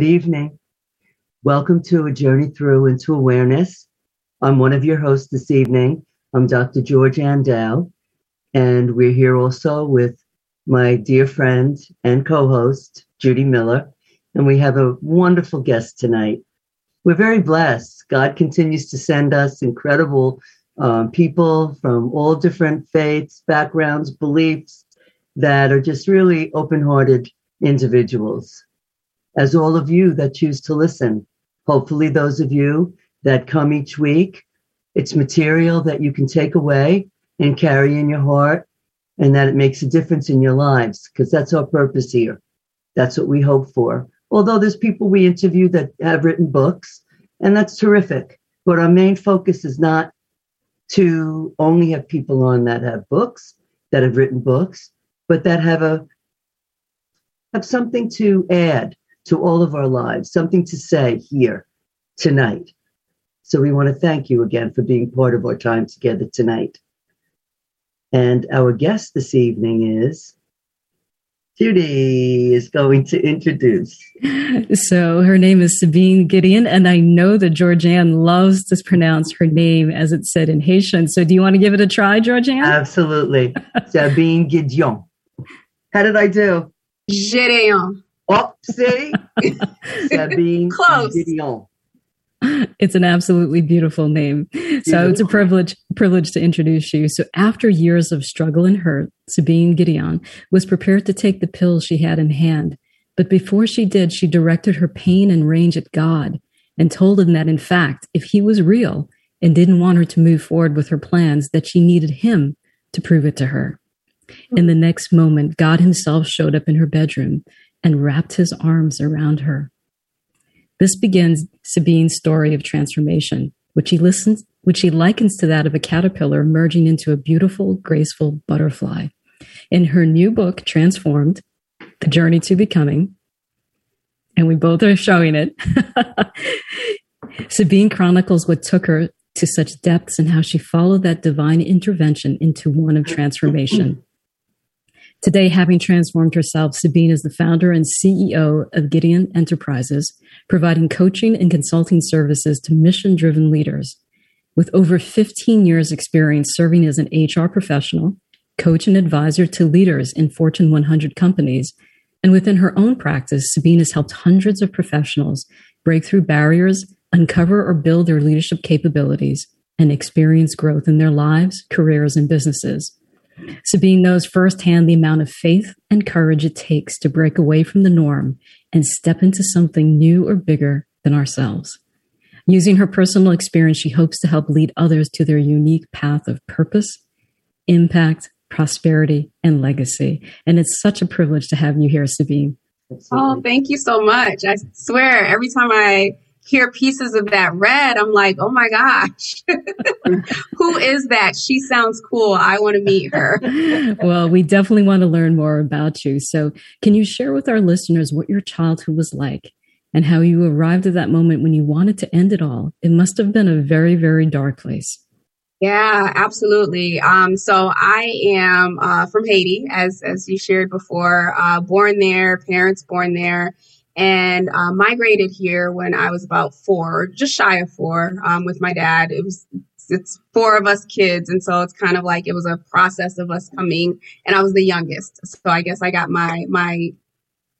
Good evening. Welcome to A Journey Through into Awareness. I'm one of your hosts this evening. I'm Dr. George Andale, and we're here also with my dear friend and co host, Judy Miller. And we have a wonderful guest tonight. We're very blessed. God continues to send us incredible um, people from all different faiths, backgrounds, beliefs that are just really open hearted individuals. As all of you that choose to listen, hopefully, those of you that come each week, it's material that you can take away and carry in your heart and that it makes a difference in your lives because that's our purpose here. That's what we hope for. Although there's people we interview that have written books, and that's terrific. But our main focus is not to only have people on that have books, that have written books, but that have a have something to add to all of our lives, something to say here tonight. So we want to thank you again for being part of our time together tonight. And our guest this evening is Judy is going to introduce. So her name is Sabine Gedeon, and I know that Georgianne loves to pronounce her name as it's said in Haitian. So do you want to give it a try, Georgianne? Absolutely. Sabine Gedeon. How did I do? Gedeon. See? Sabine Close. Gedeon. It's an absolutely beautiful name. So it's a privilege privilege to introduce you. So after years of struggle and hurt, Sabine Gedeon was prepared to take the pills she had in hand. But before she did, she directed her pain and rage at God and told him that in fact, if he was real and didn't want her to move forward with her plans, that she needed him to prove it to her. In the next moment, God himself showed up in her bedroom and wrapped his arms around her. This begins Sabine's story of transformation, which he listens, which he likens to that of a caterpillar merging into a beautiful, graceful butterfly. In her new book, Transformed, The Journey to Becoming, and we both are showing it, Sabine chronicles what took her to such depths and how she followed that divine intervention into one of transformation. Today, having transformed herself, Sabine is the founder and CEO of Gedeon Enterprises, providing coaching and consulting services to mission driven leaders. With over 15 years' experience serving as an HR professional, coach, and advisor to leaders in Fortune 100 companies, and within her own practice, Sabine has helped hundreds of professionals break through barriers, uncover or build their leadership capabilities, and experience growth in their lives, careers, and businesses. Sabine knows firsthand the amount of faith and courage it takes to break away from the norm and step into something new or bigger than ourselves. Using her personal experience, she hopes to help lead others to their unique path of purpose, impact, prosperity, and legacy. And it's such a privilege to have you here, Sabine. Oh, thank you so much. I swear, every time I hear pieces of that read, I'm like, oh my gosh, who is that? She sounds cool. I want to meet her. well, we definitely want to learn more about you. So, can you share with our listeners what your childhood was like and how you arrived at that moment when you wanted to end it all? It must have been a very, very dark place. Yeah, absolutely. Um, so I am uh, from Haiti, as as you shared before. Uh, born there, parents born there, and uh, migrated here when I was about four, just shy of four, um, with my dad. It was it's four of us kids, and so it's kind of like it was a process of us coming. And I was the youngest, so I guess I got my my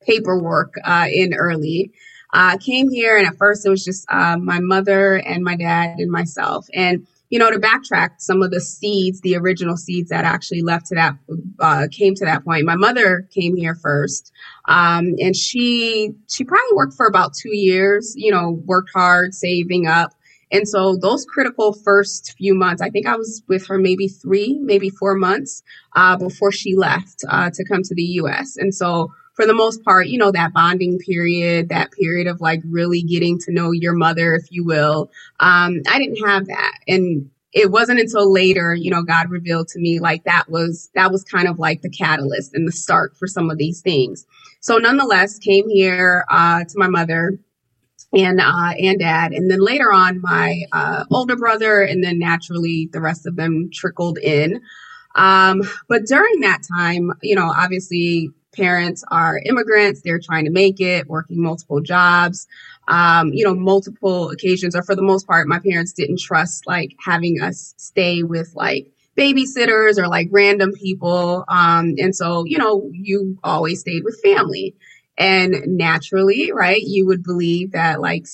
paperwork uh, in early. Uh, came here, and at first it was just uh, my mother and my dad and myself, and you know, to backtrack some of the seeds, the original seeds that actually left to that, uh, came to that point. My mother came here first. Um, and she, she probably worked for about two years, you know, worked hard, saving up. And so those critical first few months, I think I was with her maybe three, maybe four months, uh, before she left, uh, to come to the U.S. And so for the most part, you know, that bonding period, that period of like really getting to know your mother, if you will. Um, I didn't have that. And it wasn't until later, you know, God revealed to me like that was, that was kind of like the catalyst and the start for some of these things. So nonetheless, came here, uh, to my mother and, uh, and dad. And then later on, my, uh, older brother, and then naturally the rest of them trickled in. Um, but during that time, you know, obviously parents are immigrants. They're trying to make it, working multiple jobs, um, you know, multiple occasions, or for the most part, my parents didn't trust like having us stay with like babysitters or like random people. Um, and so, you know, you always stayed with family. And naturally, right, you would believe that like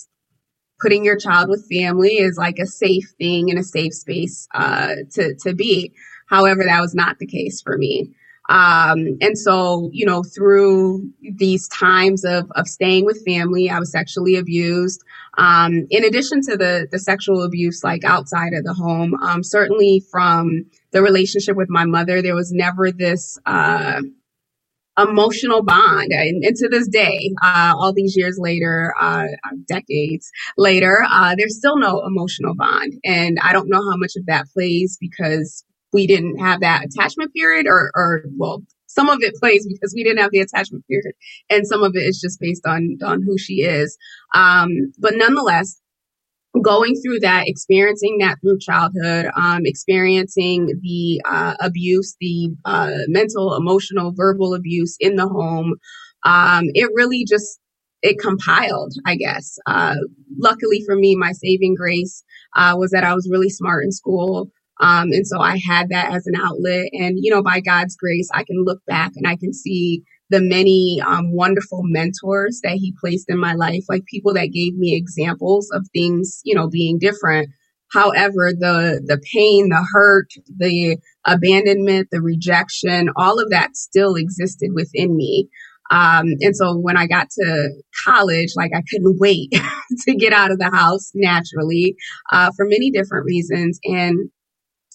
putting your child with family is like a safe thing and a safe space uh, to, to be. However, that was not the case for me. Um, and so, you know, through these times of, of staying with family, I was sexually abused. Um, in addition to the, the sexual abuse, like outside of the home, um, certainly from the relationship with my mother, there was never this, uh, emotional bond. And, and, to this day, uh, all these years later, uh, decades later, uh, there's still no emotional bond. And I don't know how much of that plays because we didn't have that attachment period or, or well, some of it plays because we didn't have the attachment period and some of it is just based on, on who she is. Um, but nonetheless, going through that, experiencing that through childhood, um, experiencing the uh, abuse, the uh, mental, emotional, verbal abuse in the home, um, it really just it compiled, I guess. Uh, luckily for me, my saving grace uh, was that I was really smart in school. Um, and so I had that as an outlet. And, you know, by God's grace, I can look back and I can see the many um, wonderful mentors that he placed in my life, like people that gave me examples of things, you know, being different. However, the the pain, the hurt, the abandonment, the rejection, all of that still existed within me. Um, and so when I got to college, like I couldn't wait to get out of the house naturally uh, for many different reasons. And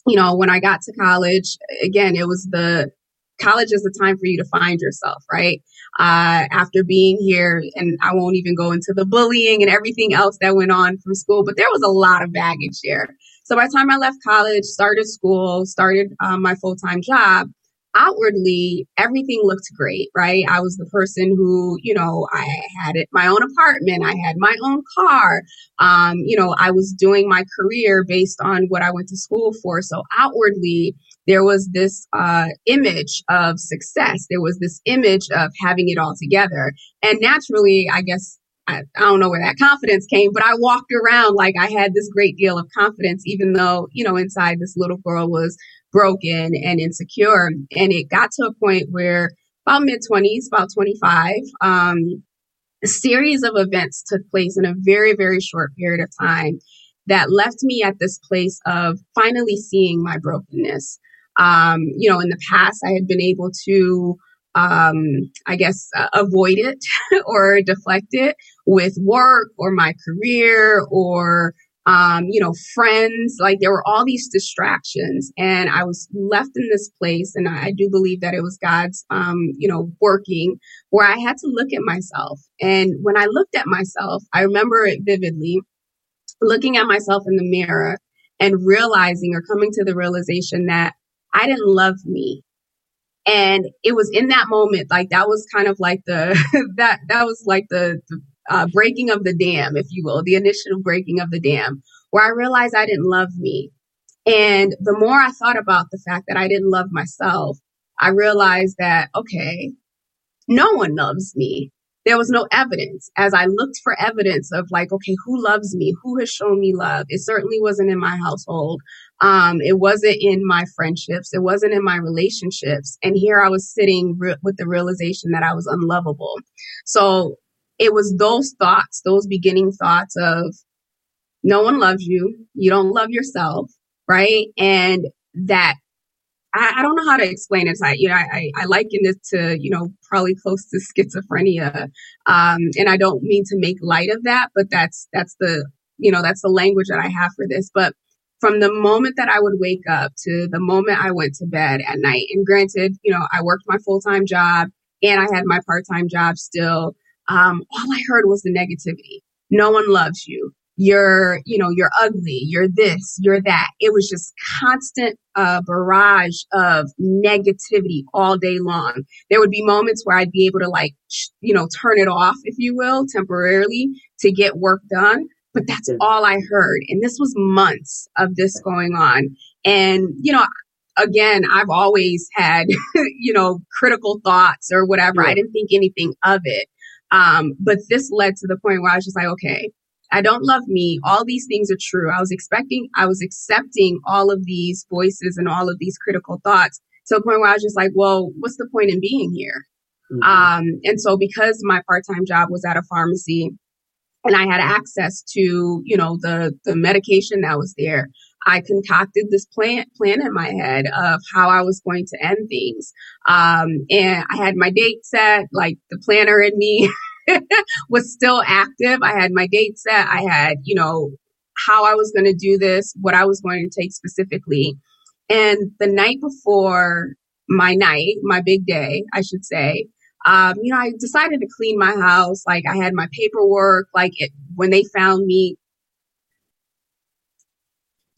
you know, when I got to college, again, it was the college is the time for you to find yourself, right? Uh, after being here, and I won't even go into the bullying and everything else that went on from school, but there was a lot of baggage there. So by the time I left college, started school, started um, my full time job, outwardly everything looked great right? I was the person who you know i had it my own apartment i had my own car um, you know i was doing my career based on what i went to school for. So outwardly there was this uh, image of success. There was this image of having it all together. And naturally i guess I, I don't know where that confidence came, but I walked around like I had this great deal of confidence, even though, you know, inside this little girl was broken and insecure. And it got to a point where about mid 20s, about 25, um, a series of events took place in a very, very short period of time that left me at this place of finally seeing my brokenness. Um, you know, in the past, I had been able to, um, I guess, uh, avoid it or deflect it with work or my career or um, you know, friends, like there were all these distractions and I was left in this place. And I, I do believe that it was God's, um, you know, working where I had to look at myself. And when I looked at myself, I remember it vividly looking at myself in the mirror and realizing or coming to the realization that I didn't love me. And it was in that moment, like that was kind of like the, that, that was like the, the uh, breaking of the dam, if you will, the initial breaking of the dam, where I realized I didn't love me. And the more I thought about the fact that I didn't love myself, I realized that, okay, no one loves me. There was no evidence. As I looked for evidence of like, okay, who loves me? Who has shown me love? It certainly wasn't in my household. Um, it wasn't in my friendships. It wasn't in my relationships. And here I was sitting re- with the realization that I was unlovable. So it was those thoughts, those beginning thoughts of no one loves you, you don't love yourself, right? And that I, I don't know how to explain it. I, you know, I, I liken it to, you know, probably close to schizophrenia. Um, and I don't mean to make light of that, but that's, that's the, you know, that's the language that I have for this. But from the moment that I would wake up to the moment I went to bed at night, and granted, you know, I worked my full time job and I had my part time job still um, all I heard was the negativity. No one loves you. You're, you know, you're ugly. You're this, you're that. It was just constant uh, barrage of negativity all day long. There would be moments where I'd be able to like, you know, turn it off, if you will, temporarily to get work done. But that's all I heard. And this was months of this going on. And, you know, again, I've always had, you know, critical thoughts or whatever. Yeah. I didn't think anything of it. Um, but this led to the point where I was just like, okay, I don't love me. All these things are true. I was expecting, I was accepting all of these voices and all of these critical thoughts to the point where I was just like, well, what's the point in being here? Mm-hmm. Um, and so because my part-time job was at a pharmacy and I had access to, you know, the, the medication that was there, I concocted this plan plan in my head of how I was going to end things. Um, and I had my date set, like the planner in me was still active. I had my date set. I had, you know, how I was going to do this, what I was going to take specifically. And the night before my night, my big day, I should say, um, you know, I decided to clean my house. Like I had my paperwork, like it, when they found me.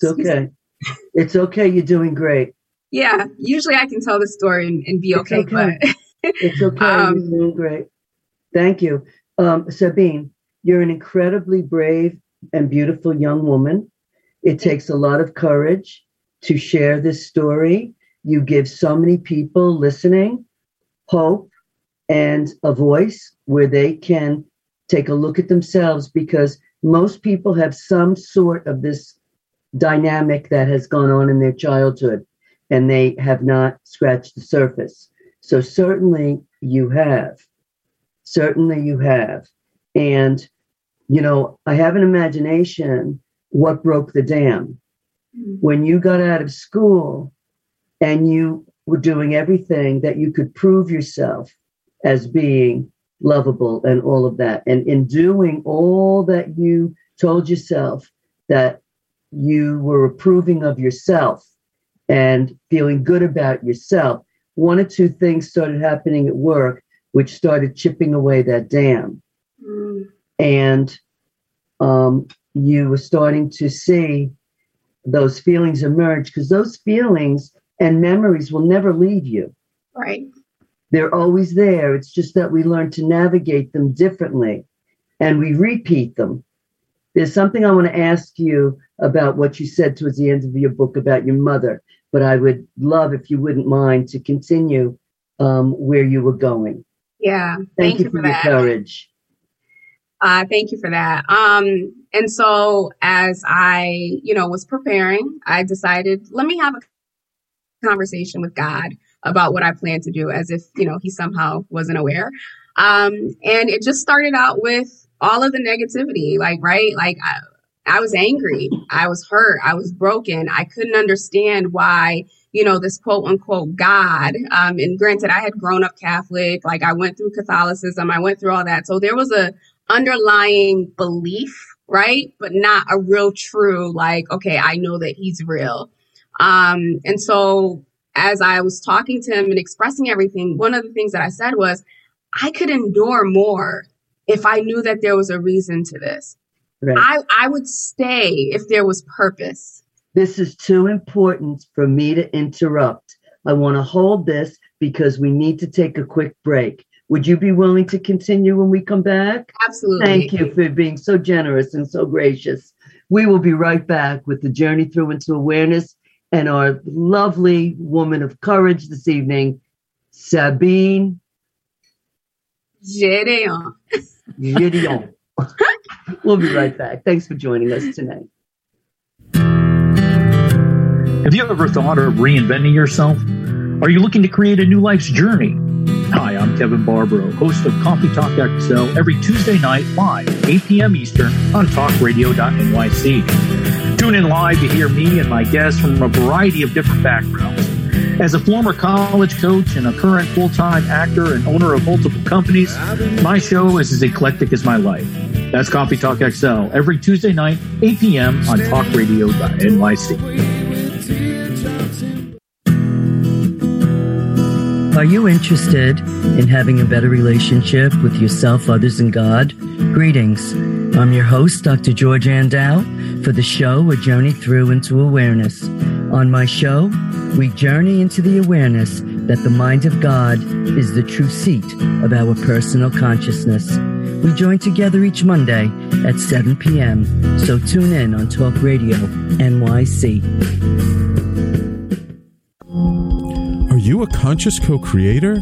It's okay. it's okay. You're doing great. Yeah. Usually I can tell the story and, and be okay, okay, but it's okay. Um, you're doing great. Thank you. Um, Sabine, you're an incredibly brave and beautiful young woman. It takes a lot of courage to share this story. You give so many people listening hope and a voice where they can take a look at themselves because most people have some sort of this dynamic that has gone on in their childhood and they have not scratched the surface. So, certainly you have. Certainly you have. And, you know, I have an imagination what broke the dam. Mm-hmm. When you got out of school and you were doing everything that you could prove yourself as being lovable and all of that. And in doing all that you told yourself that you were approving of yourself and feeling good about yourself, one or two things started happening at work which started chipping away that dam. Mm. And um, you were starting to see those feelings emerge because those feelings and memories will never leave you. Right. They're always there. It's just that we learn to navigate them differently and we repeat them. There's something I want to ask you about what you said towards the end of your book about your mother, but I would love if you wouldn't mind to continue um, where you were going. Yeah. Thank, thank you, you, for, for that. courage. Uh, thank you for that. Um, and so as I, you know, was preparing, I decided, let me have a conversation with God about what I plan to do as if, you know, he somehow wasn't aware. Um, and it just started out with all of the negativity, like, right? Like, I, I was angry. I was hurt. I was broken. I couldn't understand why you know, this quote unquote God. Um, and granted, I had grown up Catholic, like I went through Catholicism, I went through all that. So there was a underlying belief, right? But not a real true, like, okay, I know that he's real. Um, and so as I was talking to him and expressing everything, one of the things that I said was, I could endure more if I knew that there was a reason to this. Right. I, I would stay if there was purpose. This is too important for me to interrupt. I want to hold this because we need to take a quick break. Would you be willing to continue when we come back? Absolutely. Thank you for being so generous and so gracious. We will be right back with the journey through into awareness and our lovely woman of courage this evening, Sabine Gedeon. Gedeon. we'll be right back. Thanks for joining us tonight. Have you ever thought of reinventing yourself? Are you looking to create a new life's journey? Hi, I'm Kevin Barbaro, host of Coffee Talk XL every Tuesday night live, 8 p.m. Eastern on talkradio.nyc. Tune in live to hear me and my guests from a variety of different backgrounds. As a former college coach and a current full time actor and owner of multiple companies, my show is as eclectic as my life. That's Coffee Talk XL every Tuesday night, 8 p.m. on talkradio.nyc. Are you interested in having a better relationship with yourself, others, and God? Greetings. I'm your host, Dr. George Andow, for the show A Journey Through into Awareness. On my show, we journey into the awareness that the mind of God is the true seat of our personal consciousness. We join together each Monday at 7 p.m., so tune in on Talk Radio NYC. Are you a conscious co creator?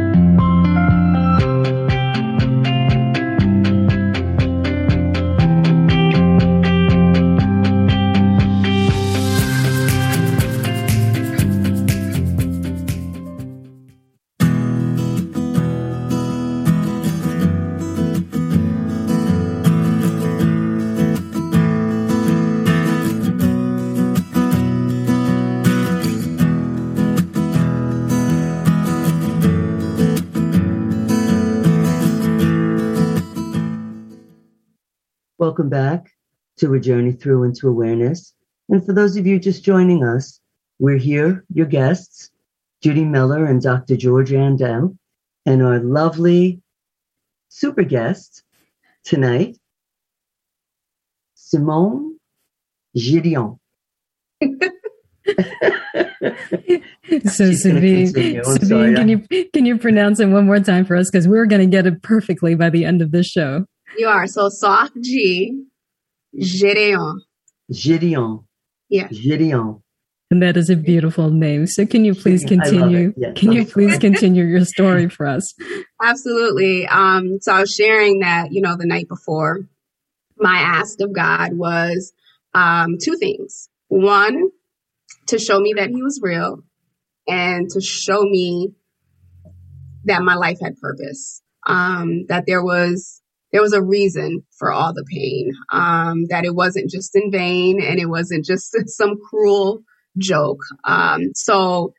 Welcome back to a journey through into awareness. And for those of you just joining us, we're here, your guests, Judy Miller and Dr. George Andel, and our lovely super guest tonight, Simone Gedeon. so Sabine, Sabine can you can you pronounce it one more time for us because we're going to get it perfectly by the end of this show. You are. So soft G, Gedeon. Gedeon. Yeah. Gedeon. And that is a beautiful name. So can you please continue? Yes, can you please continue your story for us? Absolutely. Um, so I was sharing that, you know, the night before, my ask of God was um, two things. One, to show me that he was real and to show me that my life had purpose. Um, that there was there was a reason for all the pain, um, that it wasn't just in vain and it wasn't just some cruel joke. Um, so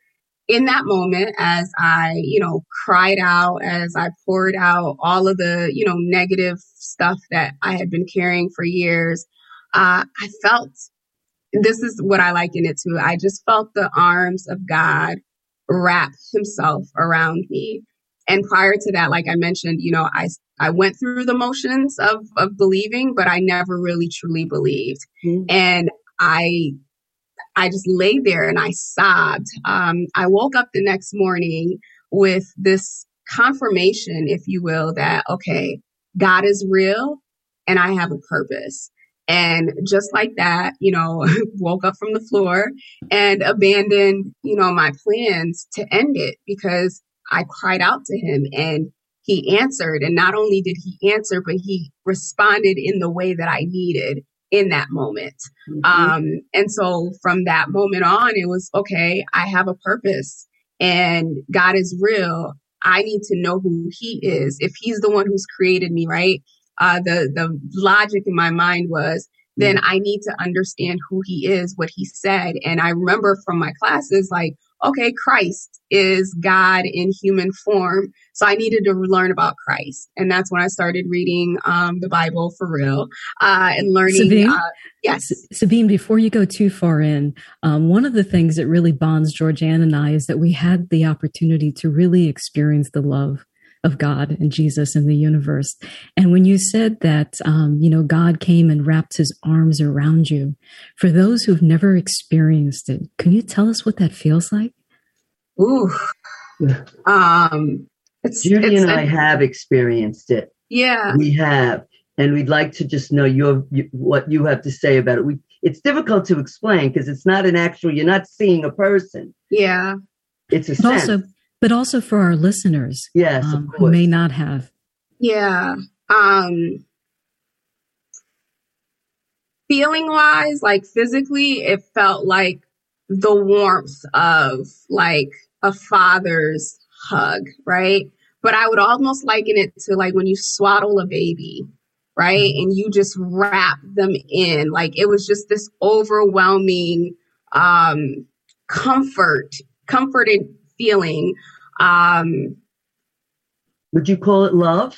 in that moment, as I, you know, cried out, as I poured out all of the, you know, negative stuff that I had been carrying for years, uh, I felt this is what I liken it to. I just felt the arms of God wrap himself around me. And prior to that, like I mentioned, you know, I I went through the motions of of believing, but I never really truly believed. Mm-hmm. And I I just lay there and I sobbed. Um, I woke up the next morning with this confirmation, if you will, that okay, God is real and I have a purpose. And just like that, you know, woke up from the floor and abandoned, you know, my plans to end it because I cried out to him and he answered. And not only did he answer, but he responded in the way that I needed in that moment. Mm-hmm. Um, and so from that moment on, it was okay, I have a purpose and God is real. I need to know who he is. If he's the one who's created me, right? Uh, the, the logic in my mind was, then mm-hmm. I need to understand who he is, what he said. And I remember from my classes, like, okay, Christ is God in human form. So I needed to learn about Christ. And that's when I started reading um, the Bible for real uh, and learning. Sabine, uh, yes. Sabine, before you go too far in, um, one of the things that really bonds Georgianne and I is that we had the opportunity to really experience the love of God and Jesus and the universe. And when you said that, um, you know, God came and wrapped his arms around you, for those who've never experienced it, can you tell us what that feels like? Ooh. Um, it's, Judy it's, and I have experienced it. Yeah. We have. And we'd like to just know your, what you have to say about it. We, it's difficult to explain because it's not an actual, you're not seeing a person. Yeah. It's a sense. Also, but also for our listeners yes, um, who may not have. Yeah. Um, feeling wise, like physically, it felt like the warmth of like a father's hug, right? But I would almost liken it to like when you swaddle a baby, right? Mm-hmm. And you just wrap them in. Like it was just this overwhelming um comfort, comforted feeling um, Would you call it love?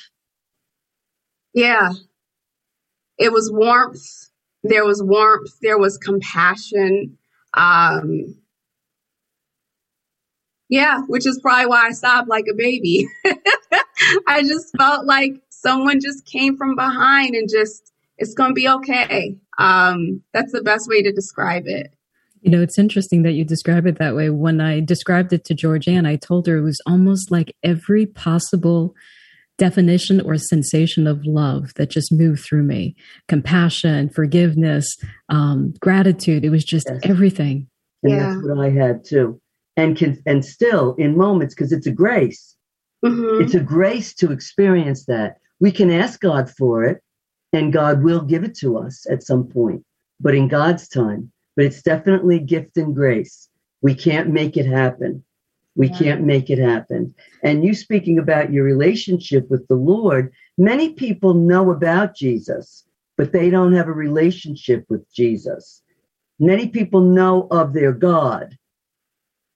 Yeah. it was warmth. There was warmth. There was compassion. Um, yeah, which is probably why I stopped like a baby. I just felt like someone just came from behind and just, it's going to be okay. Um, that's the best way to describe it. You know, it's interesting that you describe it that way. When I described it to Georgianne, I told her it was almost like every possible definition or sensation of love that just moved through me compassion, forgiveness, um, gratitude. It was just yes. everything. And yeah. that's what I had too. And can, and still in moments, because it's a grace. Mm-hmm. It's a grace to experience that. We can ask God for it, and God will give it to us at some point, but in God's time. But it's definitely gift and grace. We can't make it happen. We yeah. can't make it happen. And you speaking about your relationship with the Lord, many people know about Jesus, but they don't have a relationship with Jesus. Many people know of their God,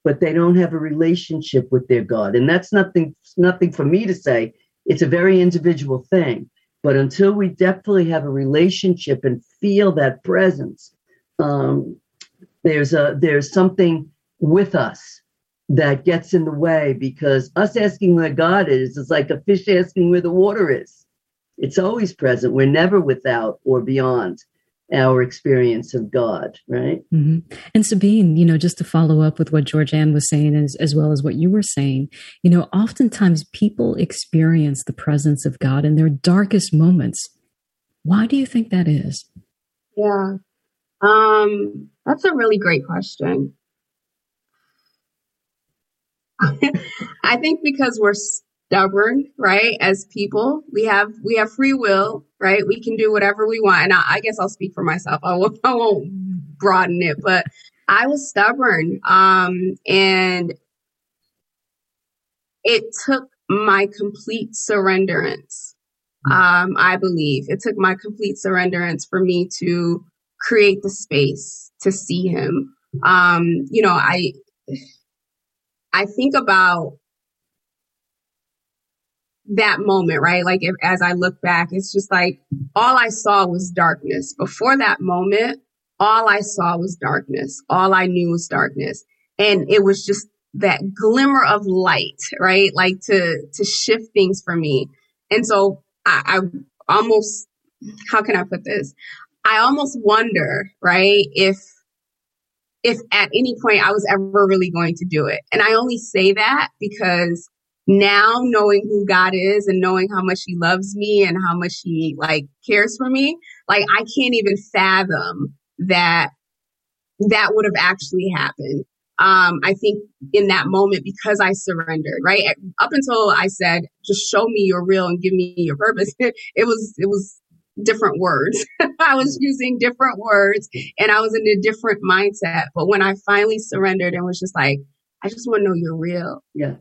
but they don't have a relationship with their God. And that's nothing nothing for me to say. It's a very individual thing. But until we definitely have a relationship and feel that presence, um, there's a there's something with us that gets in the way because us asking where God is is like a fish asking where the water is. It's always present. We're never without or beyond our experience of God, right? Mm-hmm. And Sabine, you know, just to follow up with what George Georgianne was saying, as, as well as what you were saying, you know, oftentimes people experience the presence of God in their darkest moments. Why do you think that is? Yeah, um, that's a really great question. I think because we're stubborn, right? As people, we have we have free will, right? We can do whatever we want. And I, I guess I'll speak for myself. I won't, I won't broaden it, but I was stubborn, um, and it took my complete surrenderance. Um, I believe it took my complete surrenderance for me to create the space to see him. Um, you know, I I think about that moment, right? Like if, as I look back, it's just like all I saw was darkness. Before that moment, all I saw was darkness. All I knew was darkness. And it was just that glimmer of light, right? Like to, to shift things for me. And so I, I almost, how can I put this? I almost wonder, right? If if at any point I was ever really going to do it. And I only say that because now knowing who God is and knowing how much he loves me and how much he like cares for me, like I can't even fathom that that would have actually happened. Um, I think in that moment because I surrendered, right? Up until I said, just show me your real and give me your purpose. it was, it was different words. I was mm. using different words and I was in a different mindset. But when I finally surrendered and was just like, I just want to know you're real. Yeah.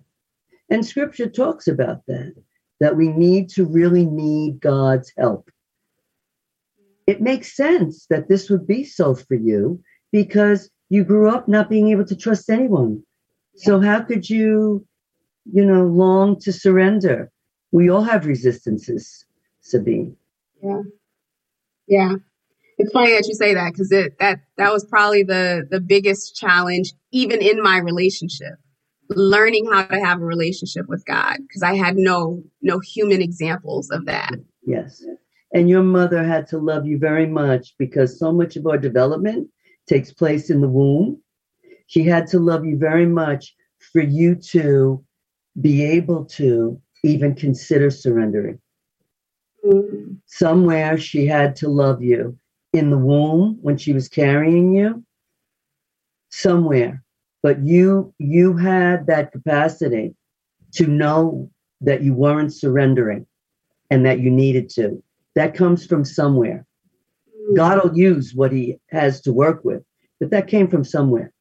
And scripture talks about that, that we need to really need God's help. It makes sense that this would be so for you because you grew up not being able to trust anyone. Yeah. So how could you, you know, long to surrender? We all have resistances, Sabine. Yeah. Yeah. It's funny that you say that because it that that was probably the the biggest challenge even in my relationship. Learning how to have a relationship with God because I had no no human examples of that. Yes. And your mother had to love you very much because so much of our development takes place in the womb. She had to love you very much for you to be able to even consider surrendering. Mm-hmm. Somewhere she had to love you in the womb when she was carrying you. Somewhere. But you you had that capacity to know that you weren't surrendering and that you needed to. That comes from somewhere. Mm-hmm. God will use what he has to work with, but that came from somewhere.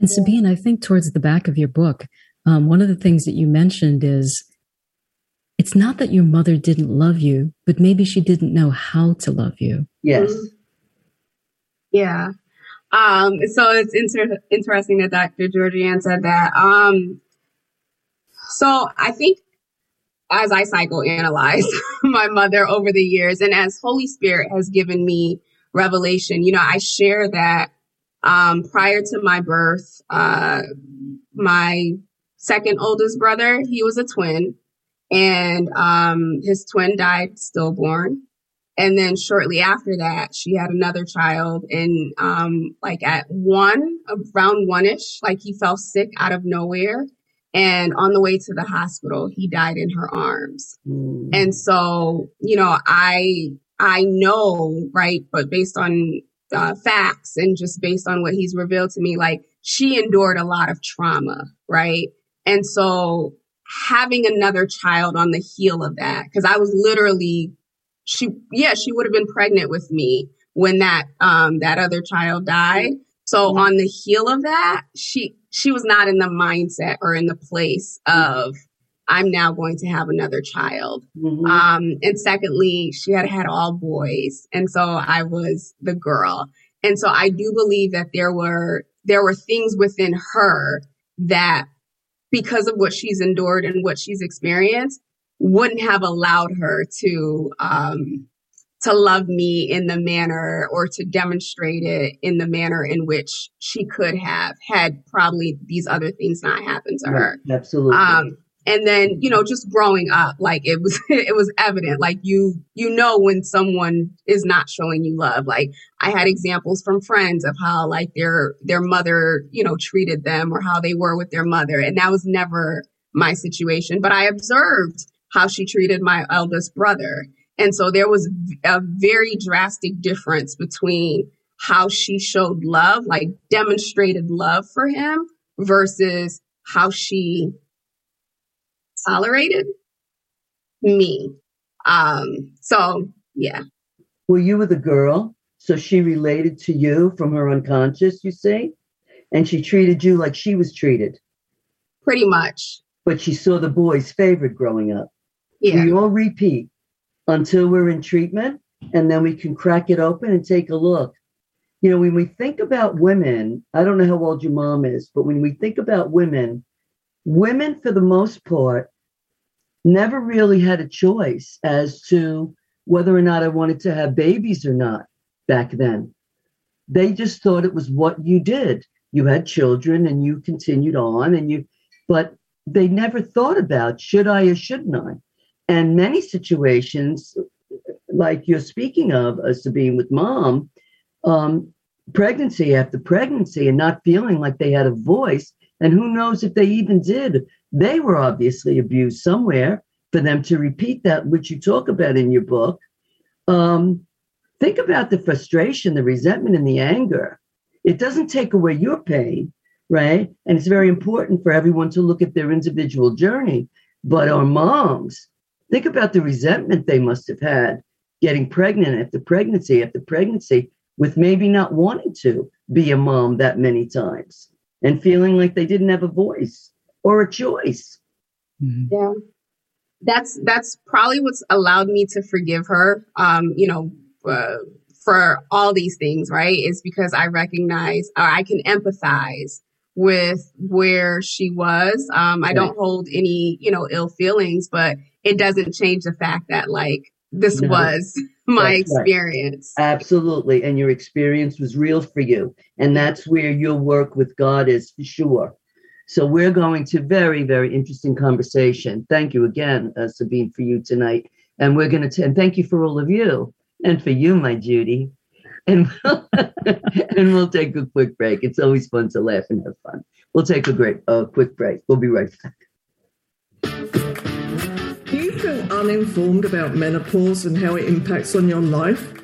And Sabine, I think towards the back of your book, um, one of the things that you mentioned is it's not that your mother didn't love you, but maybe she didn't know how to love you. Yes. Yeah. Um, so it's inter- interesting that Dr. Georgian said that. Um, so I think as I psychoanalyze my mother over the years. And as Holy Spirit has given me revelation, you know, I share that um, prior to my birth, uh, my second oldest brother, he was a twin, and um, his twin died stillborn. And then shortly after that, she had another child. And um, like at one, around one ish, like he fell sick out of nowhere. And on the way to the hospital, he died in her arms. Mm. And so, you know, I, I know, right, but based on uh, facts and just based on what he's revealed to me, like she endured a lot of trauma, right? And so having another child on the heel of that, because I was literally, she, yeah, she would have been pregnant with me when that, um, that other child died. So mm-hmm. on the heel of that, she, she was not in the mindset or in the place of I'm now going to have another child. Mm-hmm. Um, and secondly, she had had all boys, and so I was the girl. And so I do believe that there were there were things within her that, because of what she's endured and what she's experienced, wouldn't have allowed her to um, to love me in the manner or to demonstrate it in the manner in which she could have had probably these other things not happened to her. absolutely. Um, and then you know just growing up like it was it was evident like you you know when someone is not showing you love. Like i had examples from friends of how like their their mother you know treated them or how they were with their mother. And that was never my situation. But i observed how she treated my eldest brother. And so there was a very drastic difference between how she showed love, like demonstrated love for him versus how she tolerated me. Um, so yeah. Well, you were the girl, so she related to you from her unconscious, you see? And she treated you like she was treated. Pretty much. But she saw the boy's favorite growing up. Yeah. We all repeat until we're in treatment, and then we can crack it open and take a look. You know, when we think about women, I don't know how old your mom is, but when we think about women, women for the most part never really had a choice as to whether or not I wanted to have babies or not back then. They just thought it was what you did. You had children and you continued on and you, but they never thought about should I or shouldn't I? And many situations, like you're speaking of, uh, Sabine, with mom, um, pregnancy after pregnancy and not feeling like they had a voice. And who knows if they even did. They were obviously abused somewhere for them to repeat that, which you talk about in your book. Um, think about the frustration, the resentment, and the anger. It doesn't take away your pain, right? And it's very important for everyone to look at their individual journey. But our moms, Think about the resentment they must have had getting pregnant after pregnancy after pregnancy with maybe not wanting to be a mom that many times and feeling like they didn't have a voice or a choice. Mm-hmm. Yeah. That's that's probably what's allowed me to forgive her. Um, you know, uh, for all these things, right? Is because I recognize or I can empathize with where she was. Um, I don't hold any, you know, ill feelings, but it doesn't change the fact that like this no, was my experience. Right. Absolutely. And your experience was real for you. And that's where your work with God is for sure. So we're going to very, very interesting conversation. Thank you again, uh, Sabine, for you tonight. And we're going to, and thank you for all of you and for you, my Judy. And we'll, and we'll take a quick break. It's always fun to laugh and have fun. We'll take a great, uh, quick break. We'll be right back Do you feel uninformed about menopause and how it impacts on your life?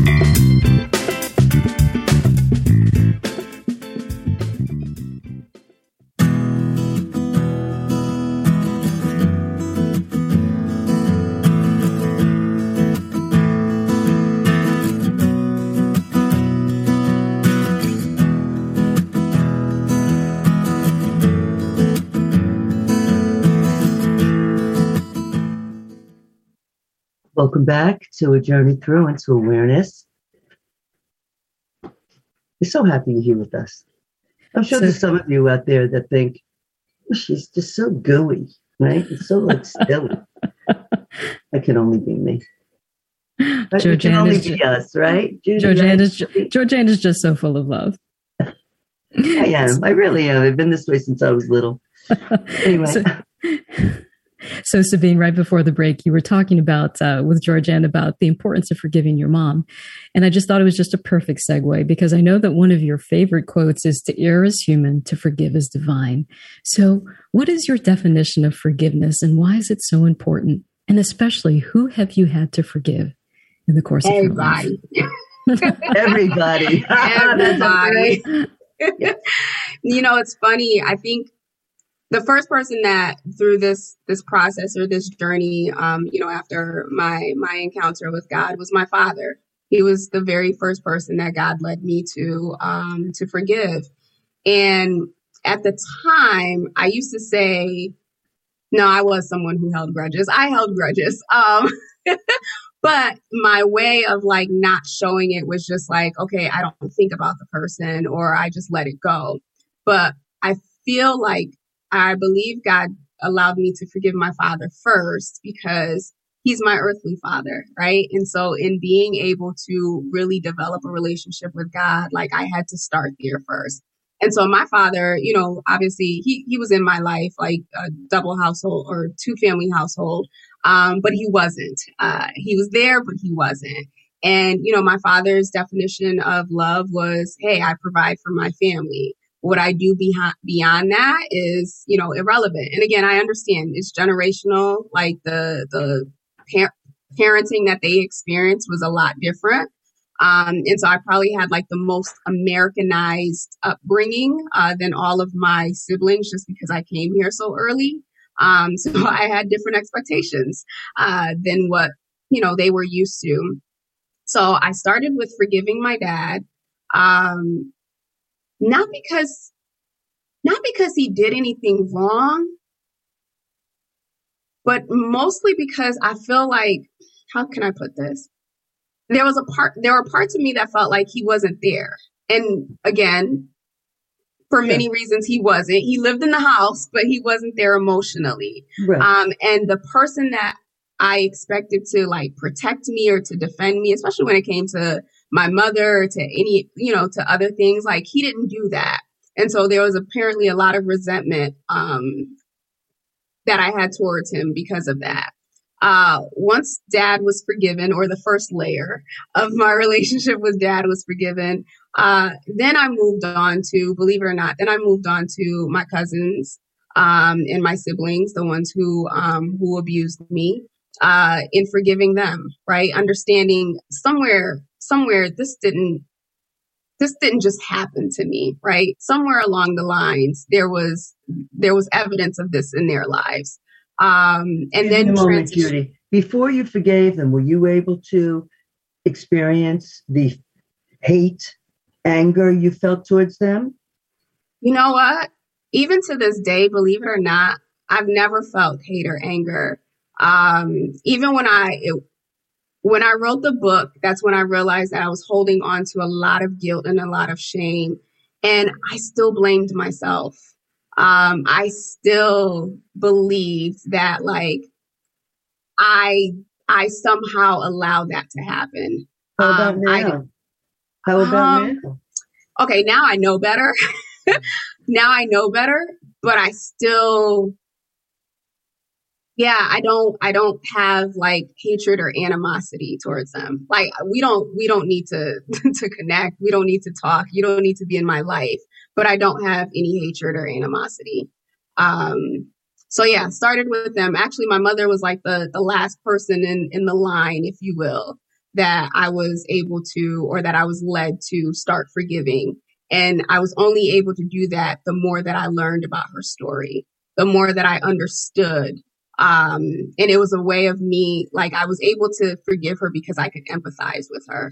Welcome back to a journey through into awareness. We're so happy you're here with us. I'm sure so, there's some of you out there that think oh, she's just so gooey, right? It's so like silly. that can only be me. Georgianne can only be just, us, right? Georgianne is, Georgianne is just so full of love. I am. I really am. I've been this way since I was little. Anyway. So, so, Sabine, right before the break, you were talking about uh, with Georgianne about the importance of forgiving your mom. And I just thought it was just a perfect segue because I know that one of your favorite quotes is to err is human, to forgive is divine. So, what is your definition of forgiveness and why is it so important? And especially, who have you had to forgive in the course Everybody. of your life? Everybody. Everybody. you know, it's funny. I think the first person that through this this process or this journey um you know after my my encounter with god was my father. He was the very first person that god led me to um to forgive. And at the time i used to say no i was someone who held grudges. I held grudges. Um but my way of like not showing it was just like okay i don't think about the person or i just let it go. But i feel like I believe God allowed me to forgive my father first because he's my earthly father, right? And so in being able to really develop a relationship with God, like I had to start there first. And so my father, you know, obviously he, he was in my life, like a double household or two family household. Um, but he wasn't, uh, he was there, but he wasn't. And, you know, my father's definition of love was, Hey, I provide for my family what I do behind, beyond that is, you know, irrelevant. And again, I understand it's generational. Like the, the par- parenting that they experienced was a lot different. Um, and so I probably had like the most Americanized upbringing uh, than all of my siblings just because I came here so early. Um, so I had different expectations uh, than what, you know, they were used to. So I started with forgiving my dad. Um, not because not because he did anything wrong but mostly because i feel like how can i put this? There was a part there were parts of me that felt like he wasn't there. And again for many reasons he wasn't. He lived in the house but he wasn't there emotionally. Right. um, and the person that i expected to like protect me or to defend me especially when it came to my mother to any, you know, to other things. Like he didn't do that. And so there was apparently a lot of resentment um, that I had towards him because of that. uh, once dad was forgiven, or the first layer of my relationship with dad was forgiven, uh, then I moved on to, believe it or not, then I moved on to my cousins um, and my siblings, the ones who um, who abused me, uh, in forgiving them, right? Understanding somewhere, somewhere this didn't this didn't just happen to me, right? Somewhere along the lines, there was there was evidence of this in their lives. Um, and then a moment, Judy. Before you forgave them, were you able to experience the hate, anger you felt towards them? You know what? Even to this day, believe it or not, I've never felt hate or anger. Um, even when I it, when I wrote the book, that's when I realized that I was holding on to a lot of guilt and a lot of shame, and I still blamed myself um, I still believed that like I I somehow allowed that to happen. How about um, now? How about um, now? Okay, now I know better. now I know better, but I still yeah, I don't I don't have like hatred or animosity towards them. Like we don't we don't need to to connect. We don't need to talk. You don't need to be in my life but I don't have any hatred or animosity. Um, so yeah, started with them. Actually, my mother was like the the last person in in the line, if you will, that I was able to or that I was led to start forgiving. And I was only able to do that the more that I learned about her story, the more that I understood. Um, and it was a way of me, like I was able to forgive her because I could empathize with her.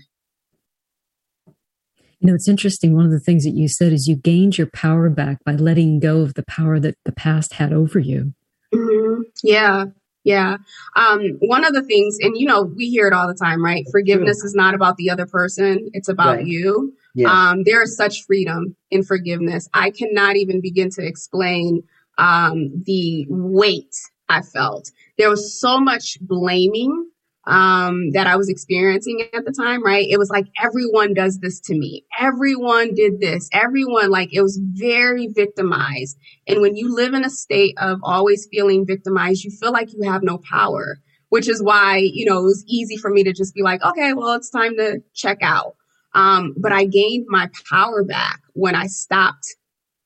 You know, it's interesting. One of the things that you said is you gained your power back by letting go of the power that the past had over you. Mm-hmm. Yeah. Yeah. Um, one of the things, and you know, we hear it all the time, right? Forgiveness is not about the other person, it's about right. you. Um, there is such freedom in forgiveness. I cannot even begin to explain um, the weight I felt. There was so much blaming um, that I was experiencing at the time, right? It was like everyone does this to me. Everyone did this. Everyone, like, it was very victimized. And when you live in a state of always feeling victimized, you feel like you have no power, which is why, you know, it was easy for me to just be like, okay, well, it's time to check out. Um, but I gained my power back when I stopped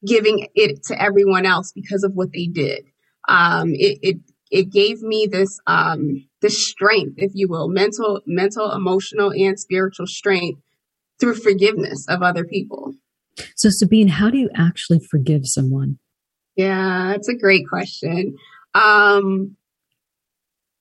giving it to everyone else because of what they did. Um, it, it, it gave me this, um, the strength, if you will, mental, mental, emotional, and spiritual strength through forgiveness of other people. So, Sabine, how do you actually forgive someone? Yeah, that's a great question. Um,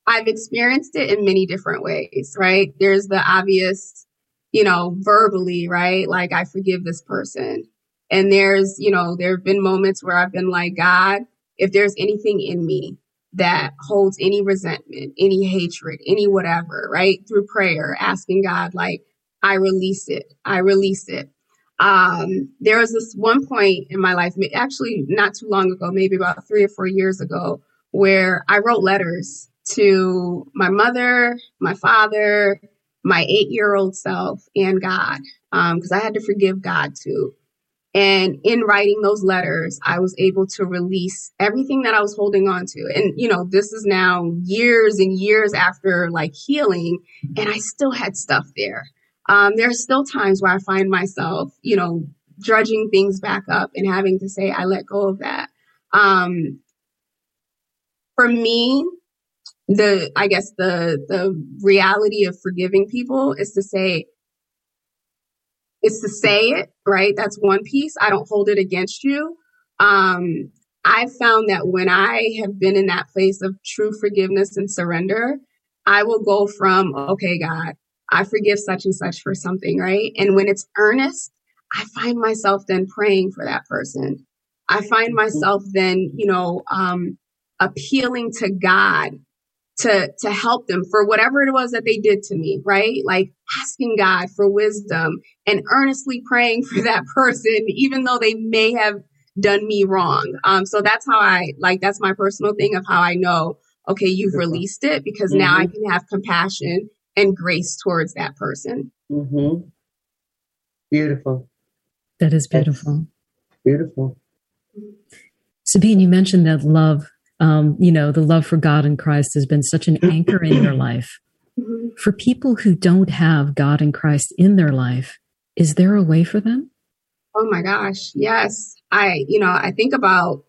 I've experienced it in many different ways, right? There's the obvious, you know, verbally, right? Like, I forgive this person. And there's, you know, there have been moments where I've been like, God, if there's anything in me that holds any resentment, any hatred, any whatever, right? Through prayer, asking God, like, I release it. I release it. Um, there was this one point in my life, actually not too long ago, maybe about three or four years ago, where I wrote letters to my mother, my father, my eight year old self, and God, because um, I had to forgive God too. And in writing those letters, I was able to release everything that I was holding on to. And, you know, this is now years and years after like healing, and I still had stuff there. Um, there are still times where I find myself, you know, drudging things back up and having to say, I let go of that. Um, for me, the, I guess the, the reality of forgiving people is to say, it's to say it, right? That's one piece. I don't hold it against you. Um, I found that when I have been in that place of true forgiveness and surrender, I will go from, okay, God, I forgive such and such for something, right? And when it's earnest, I find myself then praying for that person. I find myself then, you know, um, appealing to God to to help them for whatever it was that they did to me right like asking god for wisdom and earnestly praying for that person even though they may have done me wrong um so that's how i like that's my personal thing of how i know okay you've released it because mm-hmm. now i mm-hmm. can have compassion and grace towards that person mm-hmm. beautiful that is beautiful that's beautiful sabine you mentioned that love um, you know, the love for God and Christ has been such an anchor in your life. Mm-hmm. For people who don't have God and Christ in their life, is there a way for them? Oh my gosh, yes. I, you know, I think about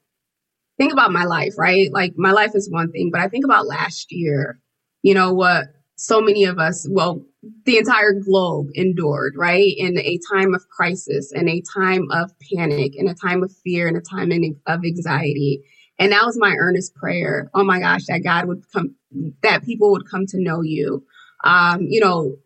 think about my life, right? Like my life is one thing, but I think about last year, you know, what so many of us, well, the entire globe endured, right? In a time of crisis and a time of panic and a time of fear and a time of anxiety. And that was my earnest prayer. Oh my gosh, that God would come, that people would come to know you. Um, you know,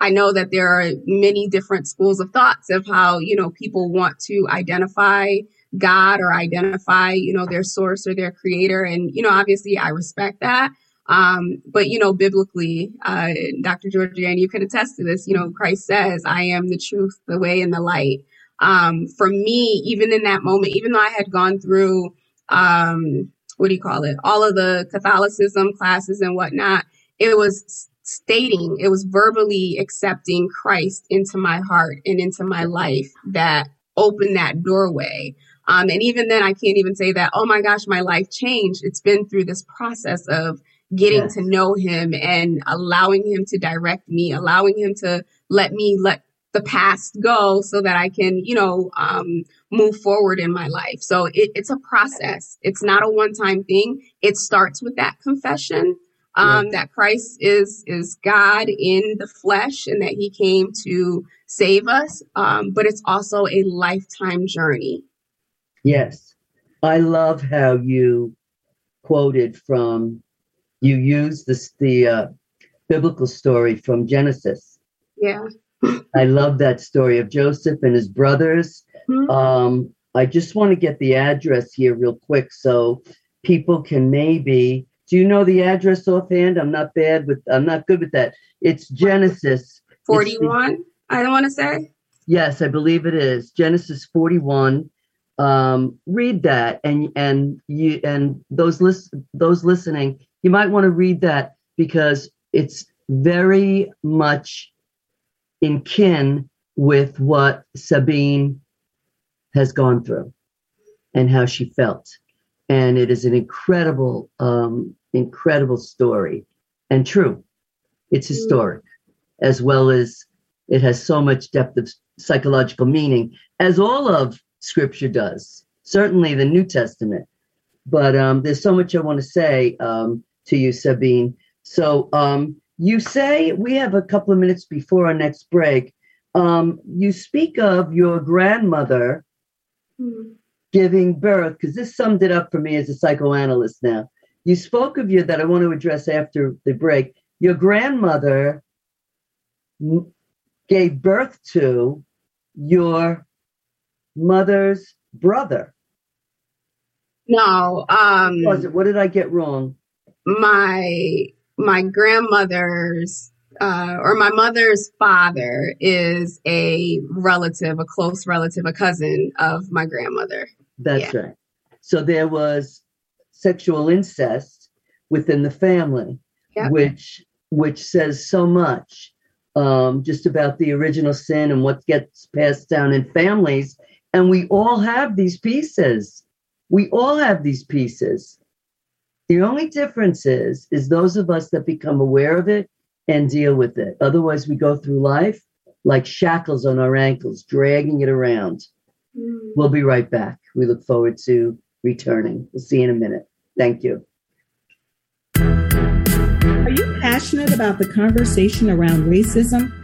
I know that there are many different schools of thoughts of how, you know, people want to identify God or identify, you know, their source or their creator. And, you know, obviously I respect that. Um, but, you know, biblically, uh, Dr. Georgianne, you can attest to this, you know, Christ says, I am the truth, the way, and the light. Um, for me, even in that moment, even though I had gone through, um, what do you call it? All of the Catholicism classes and whatnot, it was stating, it was verbally accepting Christ into my heart and into my life that opened that doorway. Um, and even then, I can't even say that, oh my gosh, my life changed. It's been through this process of getting yes. to know him and allowing him to direct me, allowing him to let me let the past go so that I can, you know, um, move forward in my life. So it, it's a process. It's not a one time thing. It starts with that confession. Um, that Christ is is God in the flesh and that He came to save us. Um, but it's also a lifetime journey. Yes, I love how you quoted from you used this the uh, biblical story from Genesis. Yeah. I love that story of Joseph and his brothers. Mm-hmm. Um, I just want to get the address here real quick so people can maybe. Do you know the address offhand? I'm not bad with. I'm not good with that. It's Genesis 41. I don't want to say. Yes, I believe it is Genesis 41. Um, read that, and and you and those list those listening, you might want to read that because it's very much in kin with what Sabine has gone through and how she felt. And it is an incredible, um, incredible story and true. It's mm. historic as well as it has so much depth of psychological meaning, as all of scripture does, certainly the New Testament. But um, there's so much I want to say um, to you, Sabine. So um, you say we have a couple of minutes before our next break. Um, you speak of your grandmother mm-hmm. giving birth, because this summed it up for me as a psychoanalyst now. You spoke of you that I want to address after the break. Your grandmother gave birth to your mother's brother. No. Um, was it? What did I get wrong? my my grandmother's uh, or my mother's father is a relative, a close relative, a cousin of my grandmother. That's yeah. right. So there was sexual incest within the family, yep. which which says so much um, just about the original sin and what gets passed down in families. And we all have these pieces. We all have these pieces. The only difference is, is those of us that become aware of it and deal with it. Otherwise, we go through life like shackles on our ankles, dragging it around. Mm. We'll be right back. We look forward to returning. We'll see you in a minute. Thank you. Are you passionate about the conversation around racism?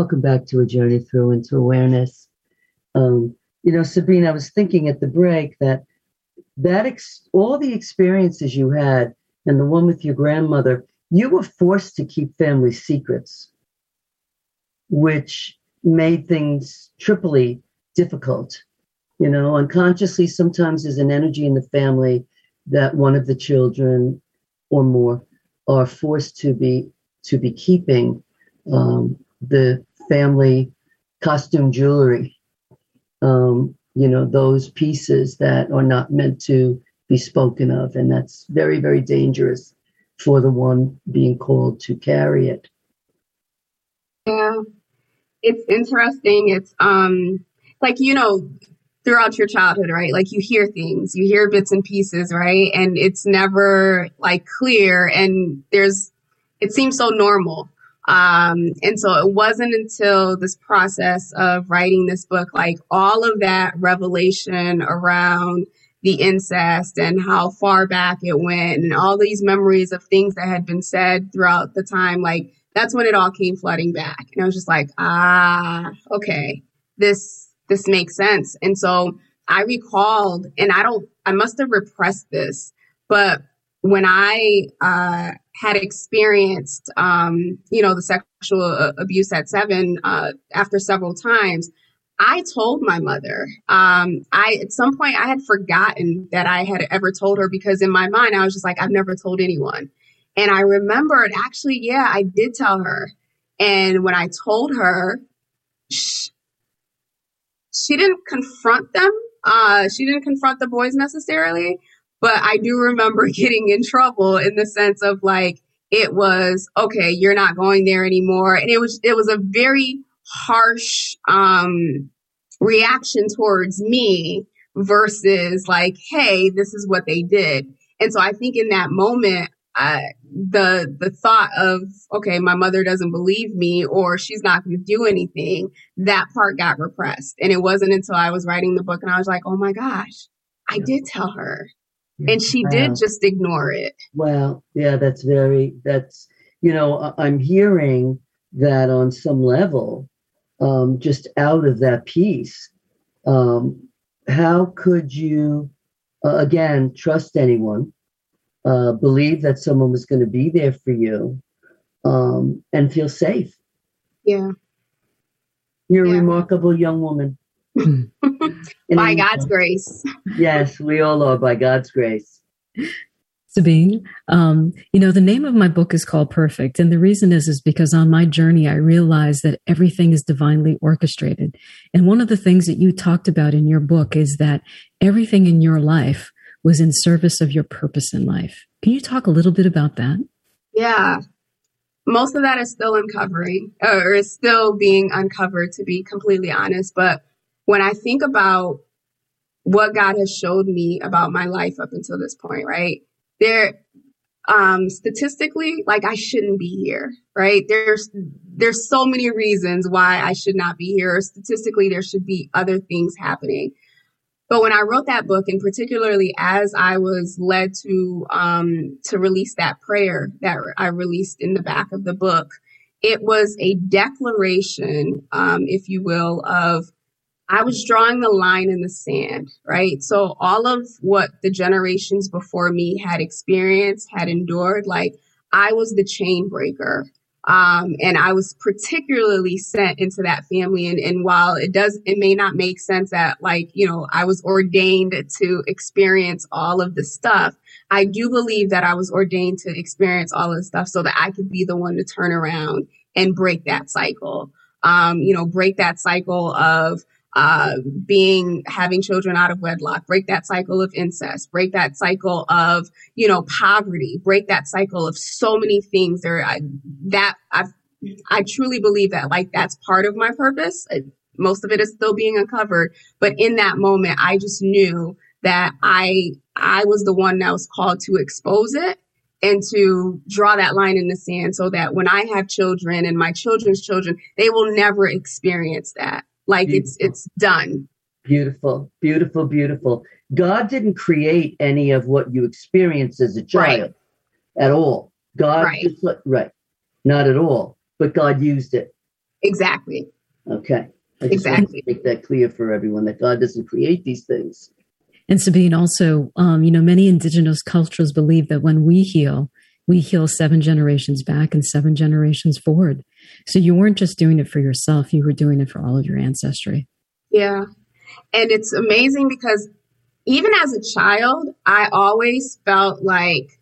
Welcome back to a journey through into awareness. Um, you know, Sabine, I was thinking at the break that that ex- all the experiences you had and the one with your grandmother, you were forced to keep family secrets, which made things triply difficult. You know, unconsciously, sometimes there's an energy in the family that one of the children or more are forced to be to be keeping um, the family costume jewelry, um, you know, those pieces that are not meant to be spoken of. And that's very, very dangerous for the one being called to carry it. Yeah, it's interesting. It's um like you know throughout your childhood, right? Like you hear things, you hear bits and pieces, right? And it's never like clear and there's it seems so normal. Um, and so it wasn't until this process of writing this book, like all of that revelation around the incest and how far back it went and all these memories of things that had been said throughout the time, like that's when it all came flooding back. And I was just like, ah, okay, this, this makes sense. And so I recalled, and I don't, I must have repressed this, but when I, uh, had experienced, um, you know, the sexual uh, abuse at seven uh, after several times, I told my mother. Um, I at some point I had forgotten that I had ever told her because in my mind I was just like I've never told anyone, and I remembered actually, yeah, I did tell her. And when I told her, she, she didn't confront them. Uh, she didn't confront the boys necessarily, but I do remember getting in trouble in the sense of like, it was, okay, you're not going there anymore. And it was, it was a very harsh, um, reaction towards me versus like, hey, this is what they did. And so I think in that moment, uh, the the thought of okay, my mother doesn't believe me or she's not going to do anything, that part got repressed. And it wasn't until I was writing the book and I was like, oh my gosh, I did tell her and she wow. did just ignore it. Well, yeah, that's very, that's, you know, I'm hearing that on some level, um, just out of that piece. Um, how could you, uh, again, trust anyone, uh, believe that someone was going to be there for you, um, and feel safe? Yeah. You're yeah. a remarkable young woman. by God's grace. yes, we all are by God's grace. Sabine, um, you know, the name of my book is called Perfect. And the reason is, is because on my journey, I realized that everything is divinely orchestrated. And one of the things that you talked about in your book is that everything in your life was in service of your purpose in life. Can you talk a little bit about that? Yeah. Most of that is still uncovering or is still being uncovered, to be completely honest. But when I think about what God has showed me about my life up until this point, right? There, um, statistically, like I shouldn't be here, right? There's there's so many reasons why I should not be here. Statistically, there should be other things happening. But when I wrote that book, and particularly as I was led to um, to release that prayer that I released in the back of the book, it was a declaration, um, if you will, of I was drawing the line in the sand, right? So all of what the generations before me had experienced, had endured, like I was the chain breaker. Um, and I was particularly sent into that family. And, and while it does, it may not make sense that like, you know, I was ordained to experience all of the stuff. I do believe that I was ordained to experience all of the stuff so that I could be the one to turn around and break that cycle. Um, you know, break that cycle of, uh, being having children out of wedlock, break that cycle of incest, break that cycle of you know poverty, break that cycle of so many things. There, that I I truly believe that like that's part of my purpose. Most of it is still being uncovered, but in that moment, I just knew that I I was the one that was called to expose it and to draw that line in the sand so that when I have children and my children's children, they will never experience that. Like beautiful. it's it's done. Beautiful, beautiful, beautiful. God didn't create any of what you experience as a child right. at all. God right. Just, right. Not at all. But God used it. Exactly. Okay. I just exactly. make that clear for everyone that God doesn't create these things. And Sabine, also, um, you know, many indigenous cultures believe that when we heal, we heal seven generations back and seven generations forward. So you weren't just doing it for yourself, you were doing it for all of your ancestry. Yeah. And it's amazing because even as a child, I always felt like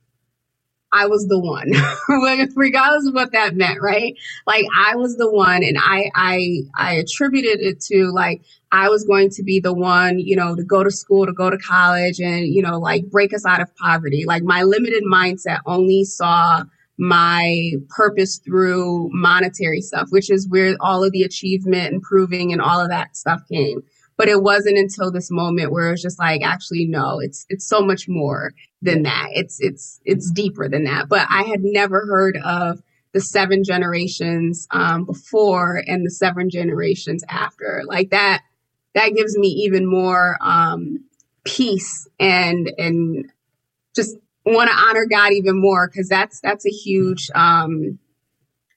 I was the one, regardless of what that meant, right? Like I was the one, and I I I attributed it to like I was going to be the one, you know, to go to school, to go to college, and you know, like break us out of poverty. Like my limited mindset only saw my purpose through monetary stuff, which is where all of the achievement and proving and all of that stuff came. But it wasn't until this moment where it was just like, actually, no, it's it's so much more than that. It's it's it's deeper than that. But I had never heard of the seven generations um, before and the seven generations after. Like that, that gives me even more um, peace and and just want to honor God even more because that's that's a huge um,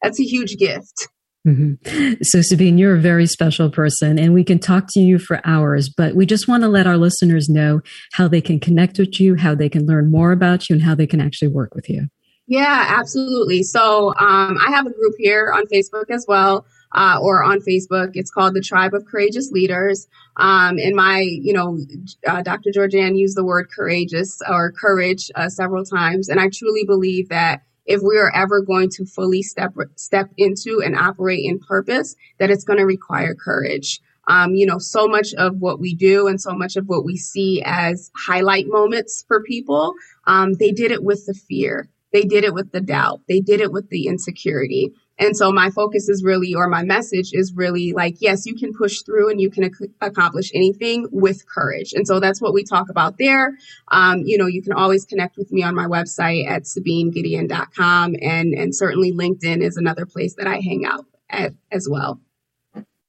that's a huge gift. Mm-hmm. So, Sabine, you're a very special person, and we can talk to you for hours, but we just want to let our listeners know how they can connect with you, how they can learn more about you, and how they can actually work with you. Yeah, absolutely. So, um, I have a group here on Facebook as well uh, or on Facebook. It's called the Tribe of Courageous Leaders. Um, and my, you know, uh, Dr. Georgianne used the word courageous or courage uh, several times. And I truly believe that if we are ever going to fully step step into and operate in purpose, that it's going to require courage. Um, you know, so much of what we do and so much of what we see as highlight moments for people, um, they did it with the fear. They did it with the doubt. They did it with the insecurity. And so my focus is really, or my message is really like, yes, you can push through and you can ac- accomplish anything with courage. And so that's what we talk about there. Um, you know, you can always connect with me on my website at sabinegedeon.com and, and certainly LinkedIn is another place that I hang out at as well.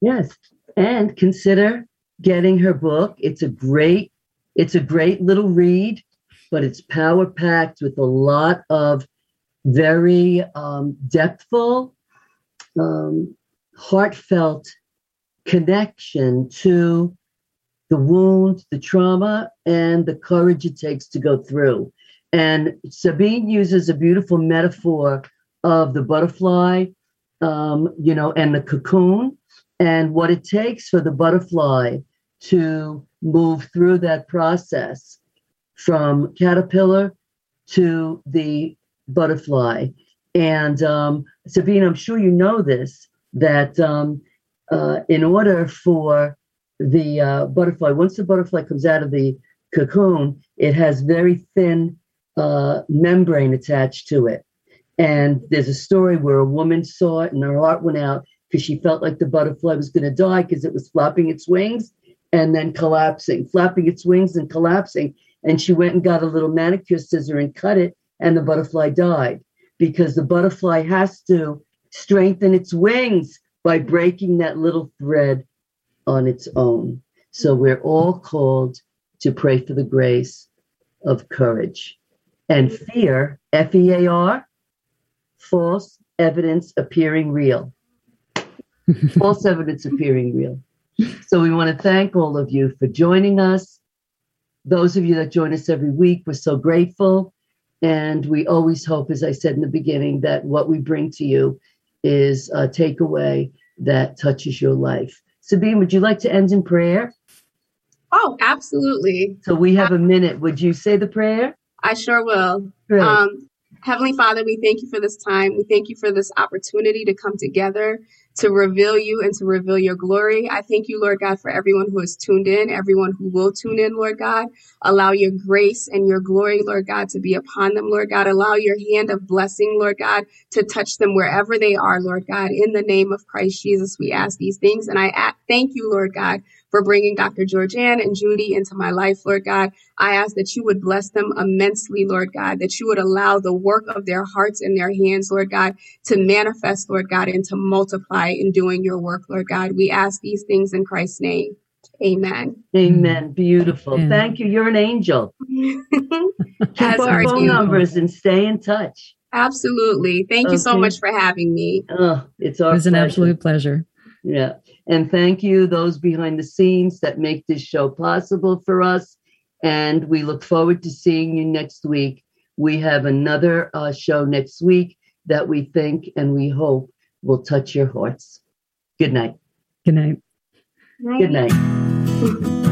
Yes. And consider getting her book. It's a great, it's a great little read, but it's power packed with a lot of very um, depthful um, heartfelt connection to the wound, the trauma, and the courage it takes to go through. And Sabine uses a beautiful metaphor of the butterfly, um, you know, and the cocoon, and what it takes for the butterfly to move through that process from caterpillar to the butterfly. And um, Sabine, I'm sure you know this that um, uh, in order for the uh, butterfly, once the butterfly comes out of the cocoon, it has very thin uh, membrane attached to it. And there's a story where a woman saw it and her heart went out because she felt like the butterfly was going to die because it was flapping its wings and then collapsing, flapping its wings and collapsing. And she went and got a little manicure scissor and cut it and the butterfly died because the butterfly has to strengthen its wings by breaking that little thread on its own. So we're all called to pray for the grace of courage. And fear, F E A R, false evidence appearing real. false evidence appearing real. So we want to thank all of you for joining us. Those of you that join us every week, we're so grateful. And we always hope, as I said in the beginning, that what we bring to you is a takeaway that touches your life. Sabine, would you like to end in prayer? Oh, absolutely. So we have a minute. Would you say the prayer? I sure will. Um, Heavenly Father, we thank you for this time. We thank you for this opportunity to come together to reveal you and to reveal your glory. I thank you, Lord God, for everyone who has tuned in, everyone who will tune in, Lord God. Allow your grace and your glory, Lord God, to be upon them, Lord God. Allow your hand of blessing, Lord God, to touch them wherever they are, Lord God. In the name of Christ Jesus, we ask these things. And I thank you, Lord God, for bringing Dr. Georgianne and Judy into my life, Lord God. I ask that you would bless them immensely, Lord God, that you would allow the work of their hearts and their hands, Lord God, to manifest, Lord God, and to multiply in doing your work, Lord God. We ask these things in Christ's name. Amen. Amen. Beautiful. Amen. Thank you. You're an angel. Keep our phone you. numbers and stay in touch. Absolutely. Thank you so much for having me. Oh, it's It our was an absolute pleasure. Yeah. And thank you, those behind the scenes that make this show possible for us. And we look forward to seeing you next week. We have another uh, show next week that we think and we hope will touch your hearts. Good night. Good night. Good night.